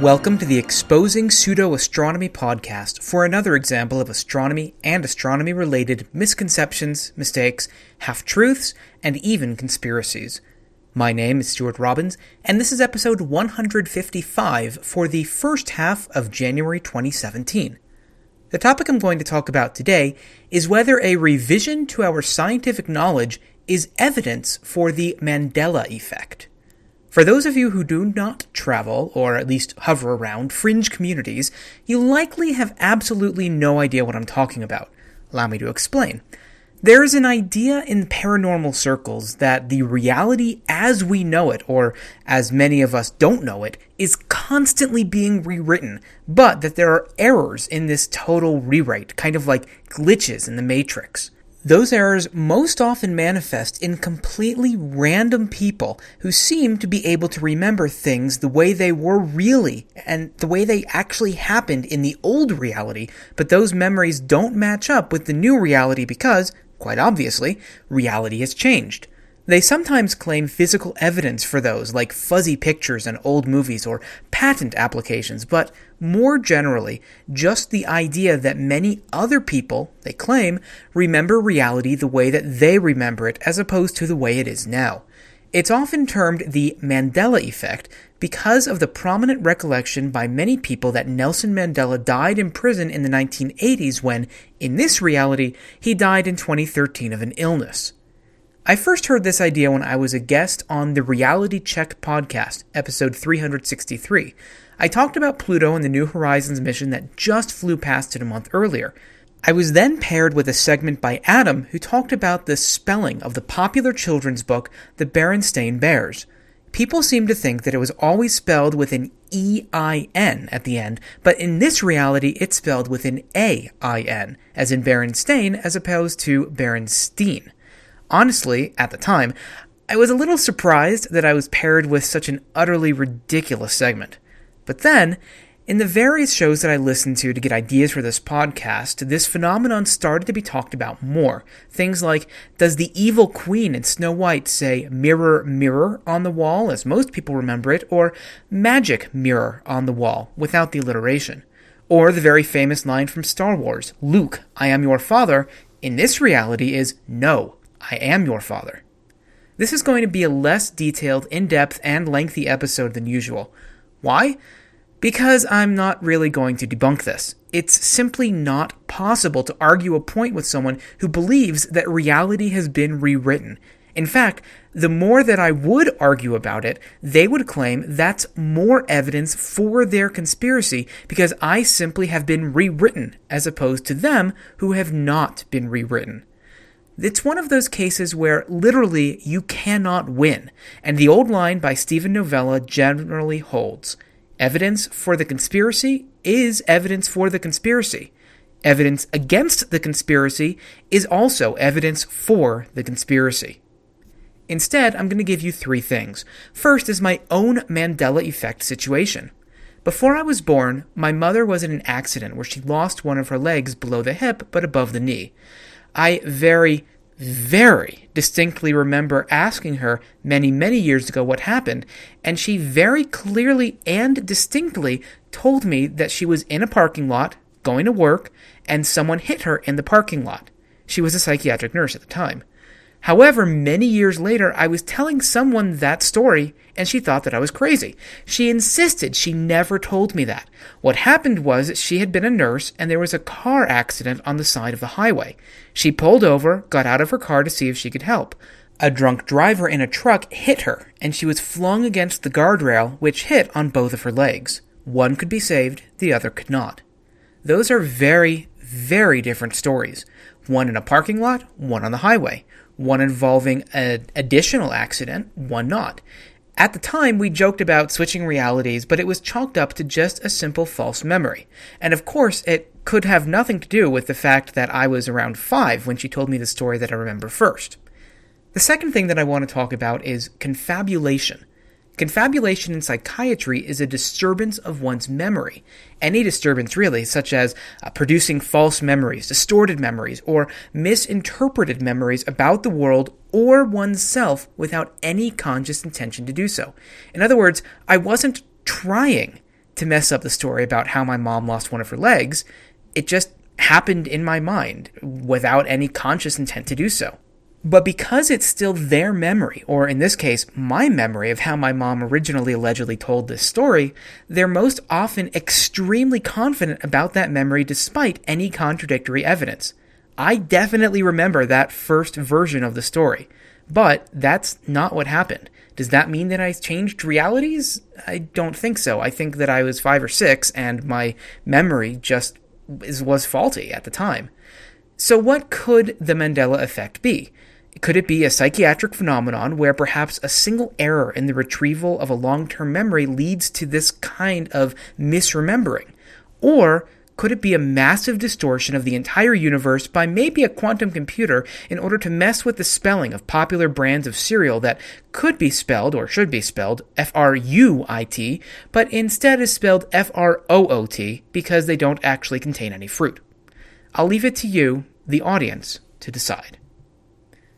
Welcome to the Exposing Pseudo Astronomy podcast for another example of astronomy and astronomy related misconceptions, mistakes, half truths, and even conspiracies. My name is Stuart Robbins, and this is episode 155 for the first half of January 2017. The topic I'm going to talk about today is whether a revision to our scientific knowledge is evidence for the Mandela effect. For those of you who do not travel, or at least hover around, fringe communities, you likely have absolutely no idea what I'm talking about. Allow me to explain. There is an idea in paranormal circles that the reality as we know it, or as many of us don't know it, is constantly being rewritten, but that there are errors in this total rewrite, kind of like glitches in the Matrix. Those errors most often manifest in completely random people who seem to be able to remember things the way they were really and the way they actually happened in the old reality, but those memories don't match up with the new reality because, quite obviously, reality has changed. They sometimes claim physical evidence for those, like fuzzy pictures in old movies or patent applications, but more generally, just the idea that many other people, they claim, remember reality the way that they remember it as opposed to the way it is now. It's often termed the Mandela effect because of the prominent recollection by many people that Nelson Mandela died in prison in the 1980s when, in this reality, he died in 2013 of an illness. I first heard this idea when I was a guest on the Reality Check podcast, episode 363. I talked about Pluto and the New Horizons mission that just flew past it a month earlier. I was then paired with a segment by Adam who talked about the spelling of the popular children's book, The Berenstain Bears. People seem to think that it was always spelled with an E-I-N at the end, but in this reality it's spelled with an A-I-N, as in Berenstain as opposed to Berenstein. Honestly, at the time, I was a little surprised that I was paired with such an utterly ridiculous segment. But then, in the various shows that I listened to to get ideas for this podcast, this phenomenon started to be talked about more. Things like, does the evil queen in Snow White say mirror, mirror on the wall, as most people remember it, or magic mirror on the wall, without the alliteration? Or the very famous line from Star Wars, Luke, I am your father, in this reality is no, I am your father. This is going to be a less detailed, in depth, and lengthy episode than usual. Why? Because I'm not really going to debunk this. It's simply not possible to argue a point with someone who believes that reality has been rewritten. In fact, the more that I would argue about it, they would claim that's more evidence for their conspiracy because I simply have been rewritten as opposed to them who have not been rewritten. It's one of those cases where literally you cannot win, and the old line by Steven Novella generally holds. Evidence for the conspiracy is evidence for the conspiracy. Evidence against the conspiracy is also evidence for the conspiracy. Instead, I'm going to give you three things. First is my own Mandela effect situation. Before I was born, my mother was in an accident where she lost one of her legs below the hip but above the knee. I very, very distinctly remember asking her many, many years ago what happened, and she very clearly and distinctly told me that she was in a parking lot, going to work, and someone hit her in the parking lot. She was a psychiatric nurse at the time. However, many years later, I was telling someone that story, and she thought that I was crazy. She insisted she never told me that. What happened was she had been a nurse, and there was a car accident on the side of the highway. She pulled over, got out of her car to see if she could help. A drunk driver in a truck hit her, and she was flung against the guardrail, which hit on both of her legs. One could be saved, the other could not. Those are very, very different stories. One in a parking lot, one on the highway one involving an additional accident, one not. At the time, we joked about switching realities, but it was chalked up to just a simple false memory. And of course, it could have nothing to do with the fact that I was around five when she told me the story that I remember first. The second thing that I want to talk about is confabulation. Confabulation in psychiatry is a disturbance of one's memory. Any disturbance, really, such as uh, producing false memories, distorted memories, or misinterpreted memories about the world or oneself without any conscious intention to do so. In other words, I wasn't trying to mess up the story about how my mom lost one of her legs. It just happened in my mind without any conscious intent to do so. But because it's still their memory, or in this case, my memory of how my mom originally allegedly told this story, they're most often extremely confident about that memory despite any contradictory evidence. I definitely remember that first version of the story, but that's not what happened. Does that mean that I changed realities? I don't think so. I think that I was five or six and my memory just was faulty at the time. So, what could the Mandela effect be? Could it be a psychiatric phenomenon where perhaps a single error in the retrieval of a long term memory leads to this kind of misremembering? Or could it be a massive distortion of the entire universe by maybe a quantum computer in order to mess with the spelling of popular brands of cereal that could be spelled, or should be spelled, F R U I T, but instead is spelled F R O O T because they don't actually contain any fruit? I'll leave it to you, the audience, to decide.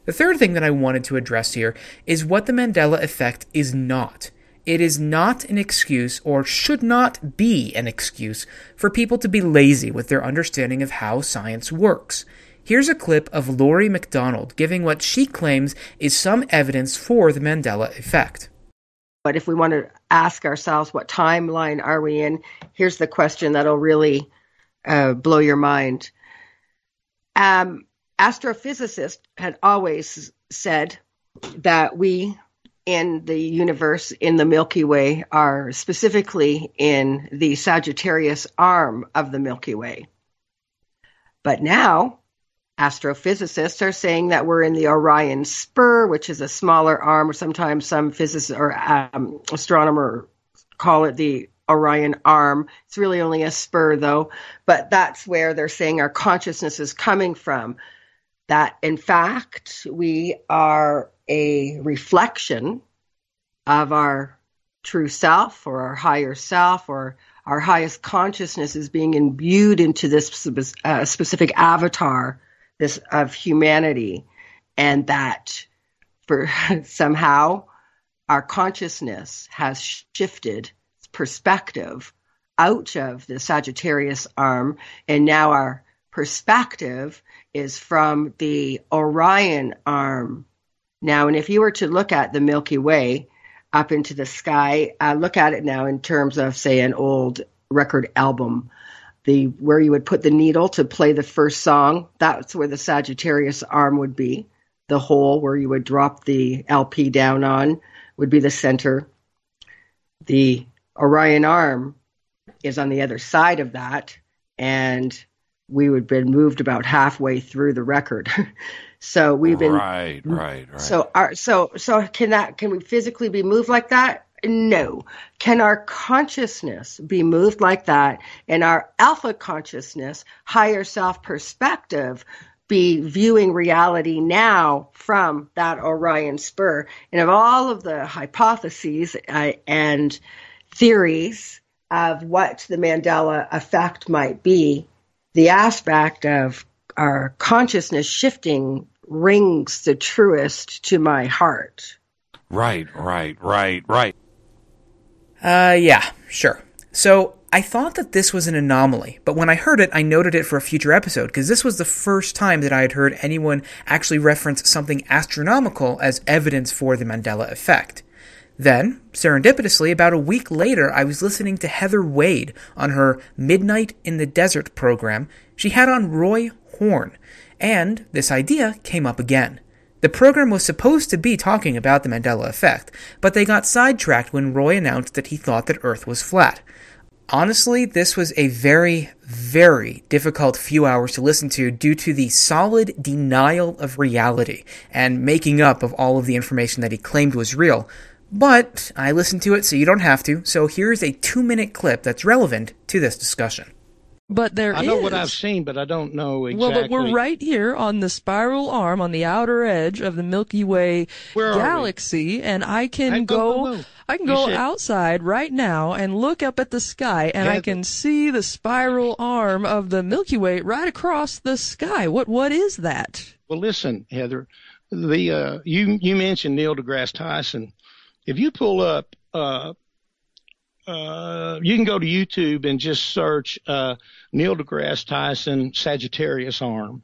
The third thing that I wanted to address here is what the Mandela effect is not. It is not an excuse, or should not be an excuse, for people to be lazy with their understanding of how science works. Here's a clip of Laurie MacDonald giving what she claims is some evidence for the Mandela effect. But if we want to ask ourselves what timeline are we in, here's the question that'll really uh, blow your mind. Um, astrophysicists had always said that we in the universe in the Milky Way are specifically in the Sagittarius arm of the Milky Way. But now, astrophysicists are saying that we're in the Orion Spur, which is a smaller arm, or sometimes some physicists or um, astronomers call it the Orion arm. It's really only a spur, though, but that's where they're saying our consciousness is coming from that in fact we are a reflection of our true self or our higher self or our highest consciousness is being imbued into this uh, specific avatar this of humanity and that for somehow our consciousness has shifted perspective out of the Sagittarius arm and now our perspective is from the Orion arm. Now, and if you were to look at the Milky Way up into the sky, uh, look at it now in terms of, say, an old record album. The where you would put the needle to play the first song, that's where the Sagittarius arm would be. The hole where you would drop the LP down on would be the center. The Orion arm is on the other side of that, and we would have been moved about halfway through the record. so we've been right, right, right. So our so so can that can we physically be moved like that? No. Can our consciousness be moved like that? And our alpha consciousness, higher self perspective, be viewing reality now from that Orion spur? And of all of the hypotheses uh, and theories of what the Mandela effect might be, the aspect of our consciousness shifting rings the truest to my heart. Right, right, right, right. Uh, yeah, sure. So I thought that this was an anomaly, but when I heard it, I noted it for a future episode because this was the first time that I had heard anyone actually reference something astronomical as evidence for the Mandela effect. Then, serendipitously, about a week later, I was listening to Heather Wade on her Midnight in the Desert program. She had on Roy Horn, and this idea came up again. The program was supposed to be talking about the Mandela effect, but they got sidetracked when Roy announced that he thought that Earth was flat. Honestly, this was a very, very difficult few hours to listen to due to the solid denial of reality and making up of all of the information that he claimed was real. But I listened to it so you don't have to, so here's a two minute clip that's relevant to this discussion. But there I know what I've seen, but I don't know exactly. Well, but we're right here on the spiral arm on the outer edge of the Milky Way Where galaxy, and I can Hey, go, go, go, go. I can go outside right now and look up at the sky, and I can see the spiral arm of the Milky Way right across the sky. What what is that? Well, listen, Heather, the uh, you you mentioned Neil deGrasse Tyson. If you pull up uh, uh, you can go to YouTube and just search uh, Neil deGrasse Tyson Sagittarius arm,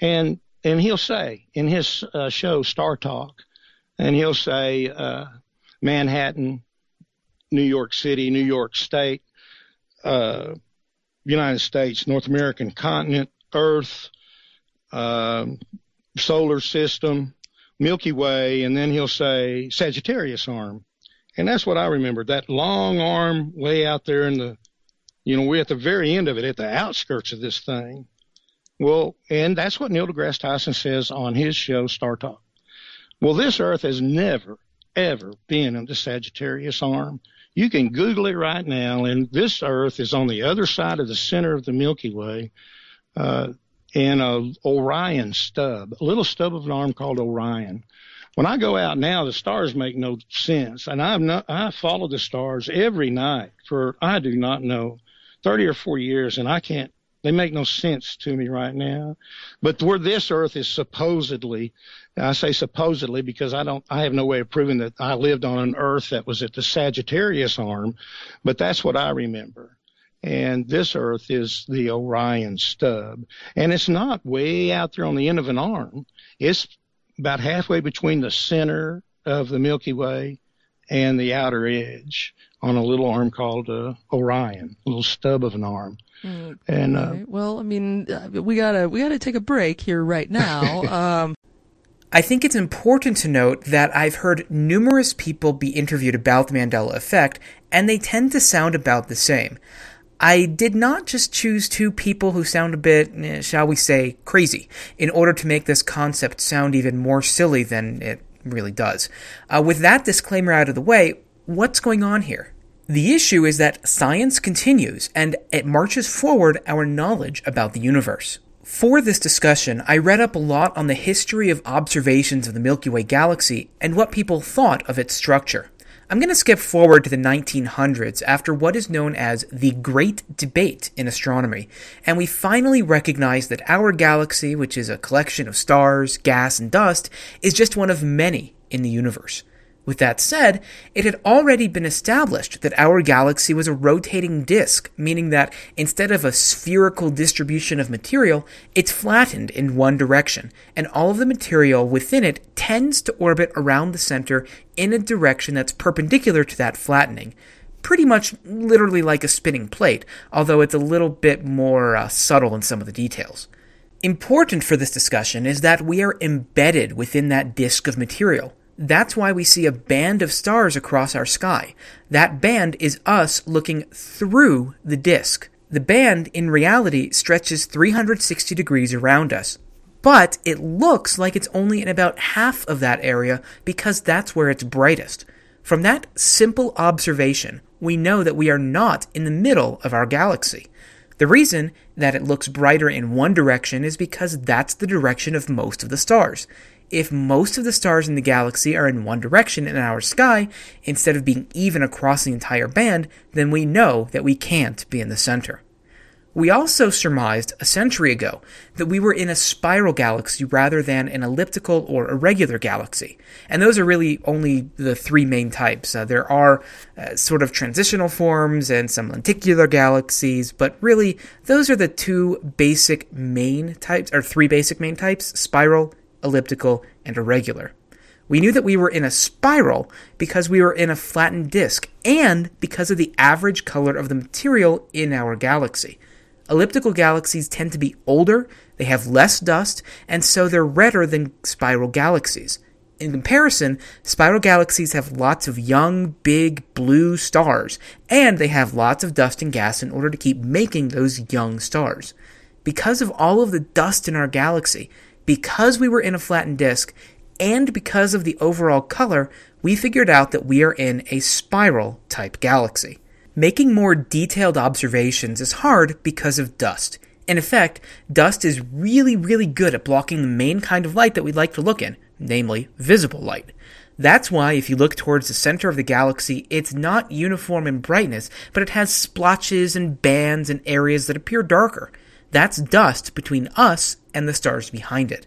and and he'll say in his uh, show Star Talk, and he'll say uh, Manhattan, New York City, New York State, uh, United States, North American continent, Earth, uh, solar system, Milky Way, and then he'll say Sagittarius arm. And that's what I remember, that long arm way out there in the, you know, we're at the very end of it, at the outskirts of this thing. Well, and that's what Neil deGrasse Tyson says on his show, Star Talk. Well, this Earth has never, ever been in the Sagittarius arm. You can Google it right now, and this Earth is on the other side of the center of the Milky Way, uh, in a Orion stub, a little stub of an arm called Orion. When I go out now, the stars make no sense, and I've not, I follow the stars every night for I do not know, thirty or four years, and I can't. They make no sense to me right now. But where this Earth is supposedly, I say supposedly because I don't, I have no way of proving that I lived on an Earth that was at the Sagittarius arm, but that's what I remember and this Earth is the Orion stub. And it's not way out there on the end of an arm. It's about halfway between the center of the Milky Way and the outer edge on a little arm called uh, Orion, a little stub of an arm. Mm, And uh, well, I mean, uh, we gotta we gotta take a break here right now. um, I think it's important to note that I've heard numerous people be interviewed about the Mandela effect, and they tend to sound about the same. I did not just choose two people who sound a bit, eh, shall we say, crazy, in order to make this concept sound even more silly than it really does. Uh, with that disclaimer out of the way, what's going on here? The issue is that science continues and it marches forward our knowledge about the universe. For this discussion, I read up a lot on the history of observations of the Milky Way galaxy and what people thought of its structure. I'm going to skip forward to the 1900s after what is known as the Great Debate in astronomy, and we finally recognize that our galaxy, which is a collection of stars, gas, and dust, is just one of many in the universe. With that said, it had already been established that our galaxy was a rotating disk, meaning that instead of a spherical distribution of material, it's flattened in one direction, and all of the material within it tends to orbit around the center in a direction that's perpendicular to that flattening. Pretty much literally like a spinning plate, although it's a little bit more uh, subtle in some of the details. Important for this discussion is that we are embedded within that disk of material. That's why we see a band of stars across our sky. That band is us looking through the disk. The band, in reality, stretches 360 degrees around us. But it looks like it's only in about half of that area because that's where it's brightest. From that simple observation, we know that we are not in the middle of our galaxy. The reason that it looks brighter in one direction is because that's the direction of most of the stars if most of the stars in the galaxy are in one direction in our sky, instead of being even across the entire band, then we know that we can't be in the center. We also surmised a century ago that we were in a spiral galaxy rather than an elliptical or irregular galaxy. And those are really only the three main types. Uh, there are uh, sort of transitional forms and some lenticular galaxies, but really those are the two basic main types, or three basic main types spiral, elliptical, and irregular. We knew that we were in a spiral because we were in a flattened disk and because of the average color of the material in our galaxy. Elliptical galaxies tend to be older, they have less dust, and so they're redder than spiral galaxies. In comparison, spiral galaxies have lots of young, big, blue stars, and they have lots of dust and gas in order to keep making those young stars. Because of all of the dust in our galaxy, because we were in a flattened disk and because of the overall color, we figured out that we are in a spiral type galaxy. Making more detailed observations is hard because of dust. In effect, dust is really, really good at blocking the main kind of light that we'd like to look in, namely visible light. That's why if you look towards the center of the galaxy, it's not uniform in brightness, but it has splotches and bands and areas that appear darker. That's dust between us and the stars behind it.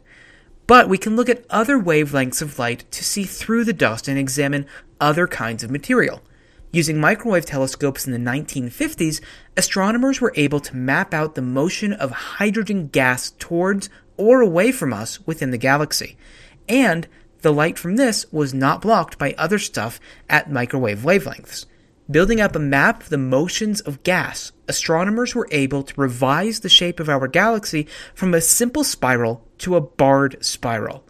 But we can look at other wavelengths of light to see through the dust and examine other kinds of material. Using microwave telescopes in the 1950s, astronomers were able to map out the motion of hydrogen gas towards or away from us within the galaxy. And the light from this was not blocked by other stuff at microwave wavelengths. Building up a map of the motions of gas, astronomers were able to revise the shape of our galaxy from a simple spiral to a barred spiral.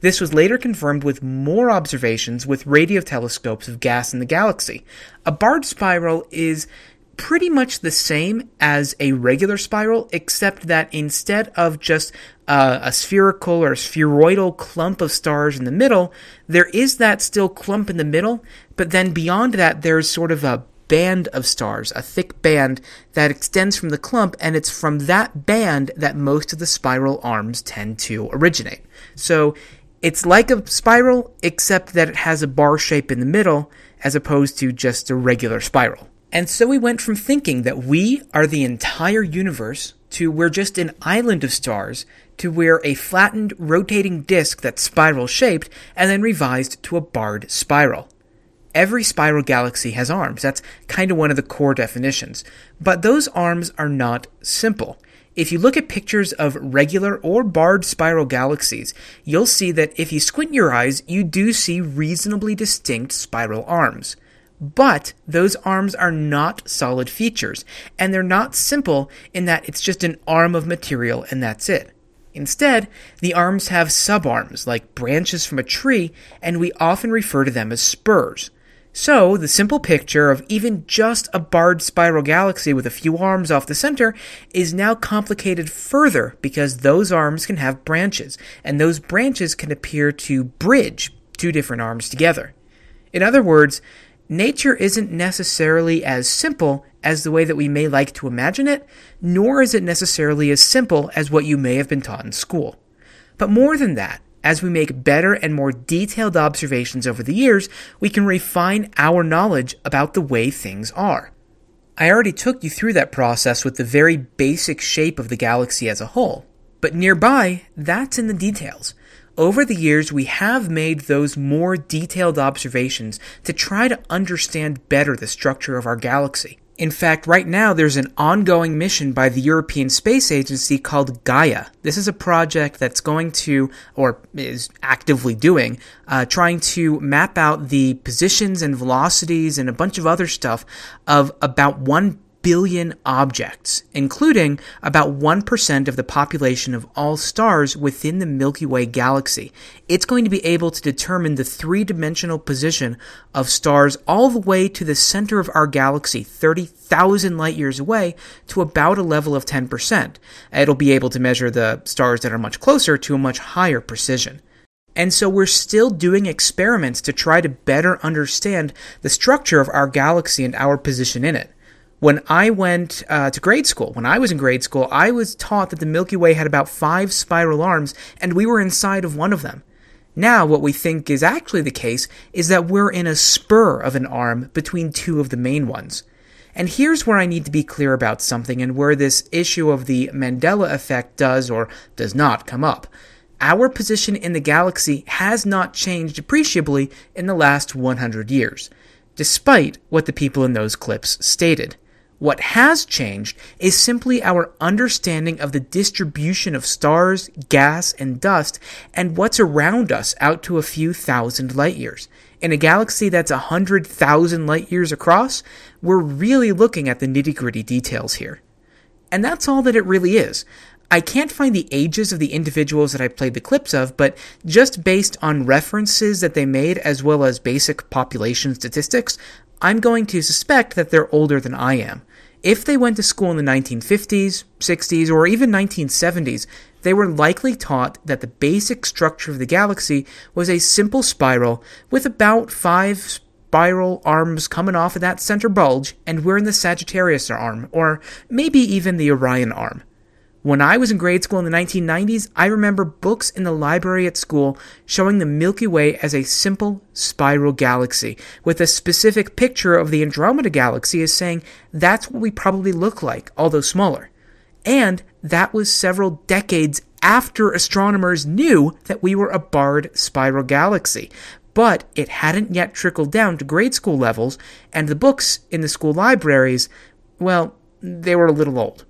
This was later confirmed with more observations with radio telescopes of gas in the galaxy. A barred spiral is pretty much the same as a regular spiral, except that instead of just uh, a spherical or spheroidal clump of stars in the middle, there is that still clump in the middle, but then beyond that, there's sort of a band of stars, a thick band that extends from the clump, and it's from that band that most of the spiral arms tend to originate. So it's like a spiral, except that it has a bar shape in the middle, as opposed to just a regular spiral. And so we went from thinking that we are the entire universe to we're just an island of stars to we're a flattened, rotating disk that's spiral shaped and then revised to a barred spiral. Every spiral galaxy has arms. That's kind of one of the core definitions. But those arms are not simple. If you look at pictures of regular or barred spiral galaxies, you'll see that if you squint your eyes, you do see reasonably distinct spiral arms. But those arms are not solid features, and they're not simple in that it's just an arm of material and that's it. Instead, the arms have subarms, like branches from a tree, and we often refer to them as spurs. So, the simple picture of even just a barred spiral galaxy with a few arms off the center is now complicated further because those arms can have branches, and those branches can appear to bridge two different arms together. In other words, nature isn't necessarily as simple as the way that we may like to imagine it, nor is it necessarily as simple as what you may have been taught in school. But more than that, as we make better and more detailed observations over the years, we can refine our knowledge about the way things are. I already took you through that process with the very basic shape of the galaxy as a whole, but nearby, that's in the details. Over the years, we have made those more detailed observations to try to understand better the structure of our galaxy. In fact, right now there's an ongoing mission by the European Space Agency called Gaia. This is a project that's going to, or is actively doing, uh, trying to map out the positions and velocities and a bunch of other stuff of about 1 billion objects, including about 1% of the population of all stars within the Milky Way galaxy. It's going to be able to determine the three dimensional position of stars all the way to the center of our galaxy, 30,000 light years away, to about a level of 10%. It'll be able to measure the stars that are much closer to a much higher precision. And so we're still doing experiments to try to better understand the structure of our galaxy and our position in it. When I went uh, to grade school, when I was in grade school, I was taught that the Milky Way had about five spiral arms, and we were inside of one of them. Now, what we think is actually the case is that we're in a spur of an arm between two of the main ones. And here's where I need to be clear about something and where this issue of the Mandela effect does or does not come up. Our position in the galaxy has not changed appreciably in the last 100 years, despite what the people in those clips stated. What has changed is simply our understanding of the distribution of stars, gas, and dust, and what's around us out to a few thousand light years. In a galaxy that's a hundred thousand light years across, we're really looking at the nitty gritty details here. And that's all that it really is. I can't find the ages of the individuals that I played the clips of, but just based on references that they made as well as basic population statistics, I'm going to suspect that they're older than I am. If they went to school in the 1950s, 60s, or even 1970s, they were likely taught that the basic structure of the galaxy was a simple spiral with about five spiral arms coming off of that center bulge, and we're in the Sagittarius arm, or maybe even the Orion arm. When I was in grade school in the 1990s, I remember books in the library at school showing the Milky Way as a simple spiral galaxy, with a specific picture of the Andromeda galaxy as saying that's what we probably look like, although smaller. And that was several decades after astronomers knew that we were a barred spiral galaxy. but it hadn't yet trickled down to grade school levels, and the books in the school libraries, well, they were a little old.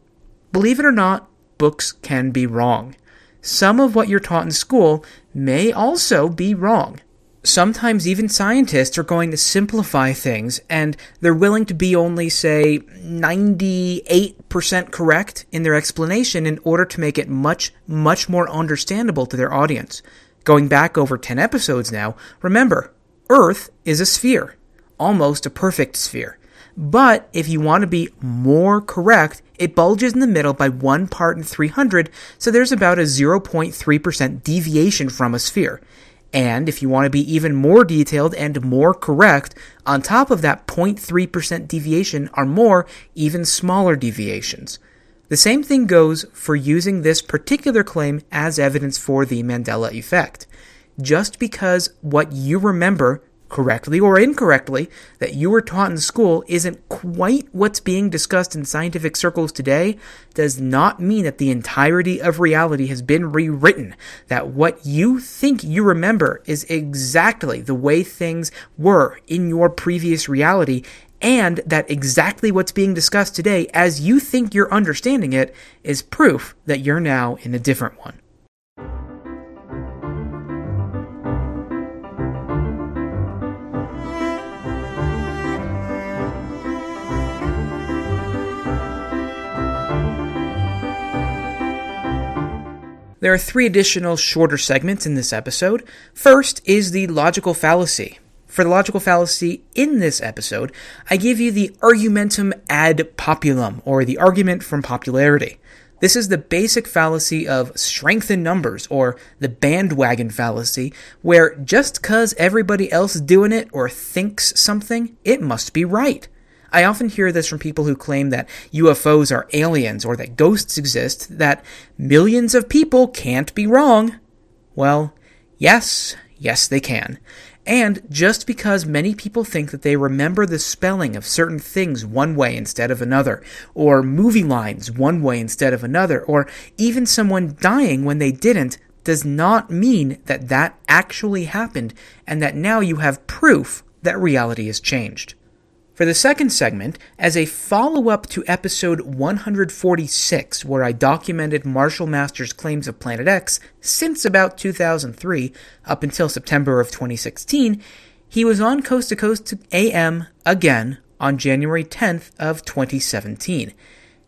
Believe it or not, books can be wrong. Some of what you're taught in school may also be wrong. Sometimes even scientists are going to simplify things and they're willing to be only, say, 98% correct in their explanation in order to make it much, much more understandable to their audience. Going back over 10 episodes now, remember, Earth is a sphere, almost a perfect sphere. But if you want to be more correct, it bulges in the middle by one part in 300, so there's about a 0.3% deviation from a sphere. And if you want to be even more detailed and more correct, on top of that 0.3% deviation are more, even smaller deviations. The same thing goes for using this particular claim as evidence for the Mandela effect. Just because what you remember correctly or incorrectly, that you were taught in school isn't quite what's being discussed in scientific circles today does not mean that the entirety of reality has been rewritten. That what you think you remember is exactly the way things were in your previous reality, and that exactly what's being discussed today, as you think you're understanding it, is proof that you're now in a different one. There are three additional shorter segments in this episode. First is the logical fallacy. For the logical fallacy in this episode, I give you the argumentum ad populum, or the argument from popularity. This is the basic fallacy of strength in numbers, or the bandwagon fallacy, where just cause everybody else is doing it or thinks something, it must be right. I often hear this from people who claim that UFOs are aliens or that ghosts exist, that millions of people can't be wrong. Well, yes, yes, they can. And just because many people think that they remember the spelling of certain things one way instead of another, or movie lines one way instead of another, or even someone dying when they didn't, does not mean that that actually happened and that now you have proof that reality has changed. For the second segment, as a follow up to episode 146, where I documented Marshall Masters' claims of Planet X since about 2003 up until September of 2016, he was on Coast to Coast AM again on January 10th of 2017.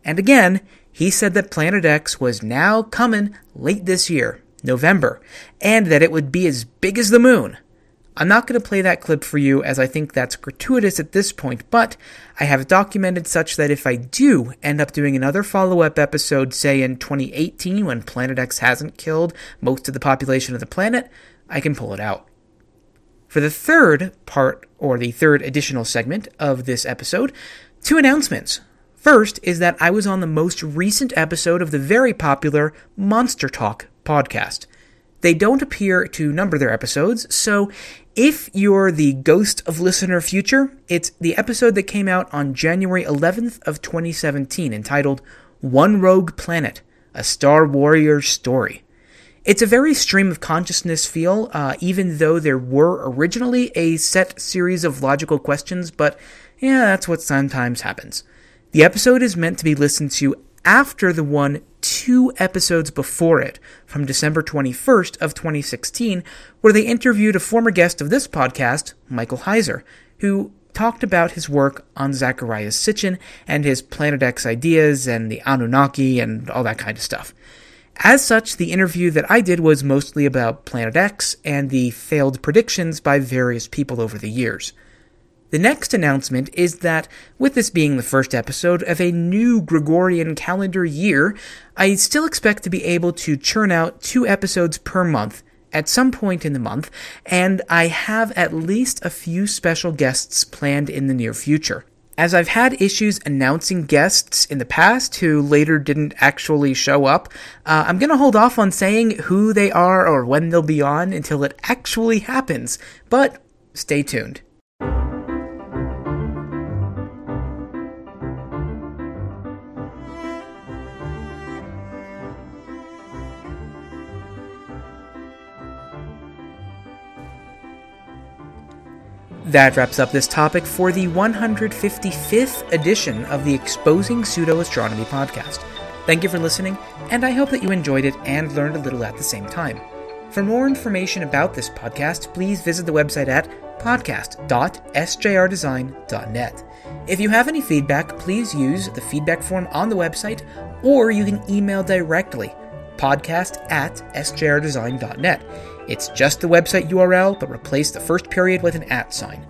And again, he said that Planet X was now coming late this year, November, and that it would be as big as the moon. I'm not going to play that clip for you as I think that's gratuitous at this point, but I have documented such that if I do end up doing another follow up episode, say in 2018 when Planet X hasn't killed most of the population of the planet, I can pull it out. For the third part, or the third additional segment of this episode, two announcements. First is that I was on the most recent episode of the very popular Monster Talk podcast. They don't appear to number their episodes, so if you're the ghost of listener future, it's the episode that came out on January 11th of 2017 entitled One Rogue Planet: A Star Warrior's Story. It's a very stream of consciousness feel, uh, even though there were originally a set series of logical questions, but yeah, that's what sometimes happens. The episode is meant to be listened to after the one two episodes before it, from December 21st of 2016, where they interviewed a former guest of this podcast, Michael Heiser, who talked about his work on Zecharia Sitchin and his Planet X ideas and the Anunnaki and all that kind of stuff. As such, the interview that I did was mostly about Planet X and the failed predictions by various people over the years. The next announcement is that, with this being the first episode of a new Gregorian calendar year, I still expect to be able to churn out two episodes per month at some point in the month, and I have at least a few special guests planned in the near future. As I've had issues announcing guests in the past who later didn't actually show up, uh, I'm gonna hold off on saying who they are or when they'll be on until it actually happens, but stay tuned. That wraps up this topic for the 155th edition of the Exposing Pseudo Astronomy podcast. Thank you for listening, and I hope that you enjoyed it and learned a little at the same time. For more information about this podcast, please visit the website at podcast.sjrdesign.net. If you have any feedback, please use the feedback form on the website, or you can email directly podcast at sjrdesign.net. It's just the website URL, but replace the first period with an at sign.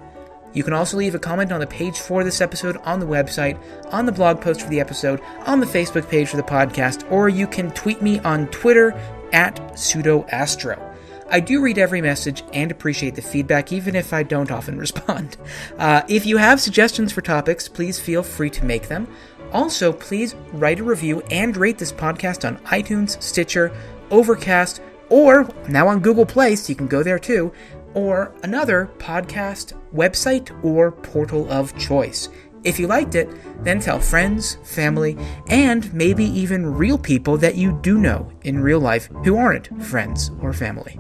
You can also leave a comment on the page for this episode on the website, on the blog post for the episode, on the Facebook page for the podcast, or you can tweet me on Twitter at pseudoastro. I do read every message and appreciate the feedback, even if I don't often respond. Uh, if you have suggestions for topics, please feel free to make them. Also, please write a review and rate this podcast on iTunes, Stitcher, Overcast, or now on Google Play, so you can go there too, or another podcast website or portal of choice. If you liked it, then tell friends, family, and maybe even real people that you do know in real life who aren't friends or family.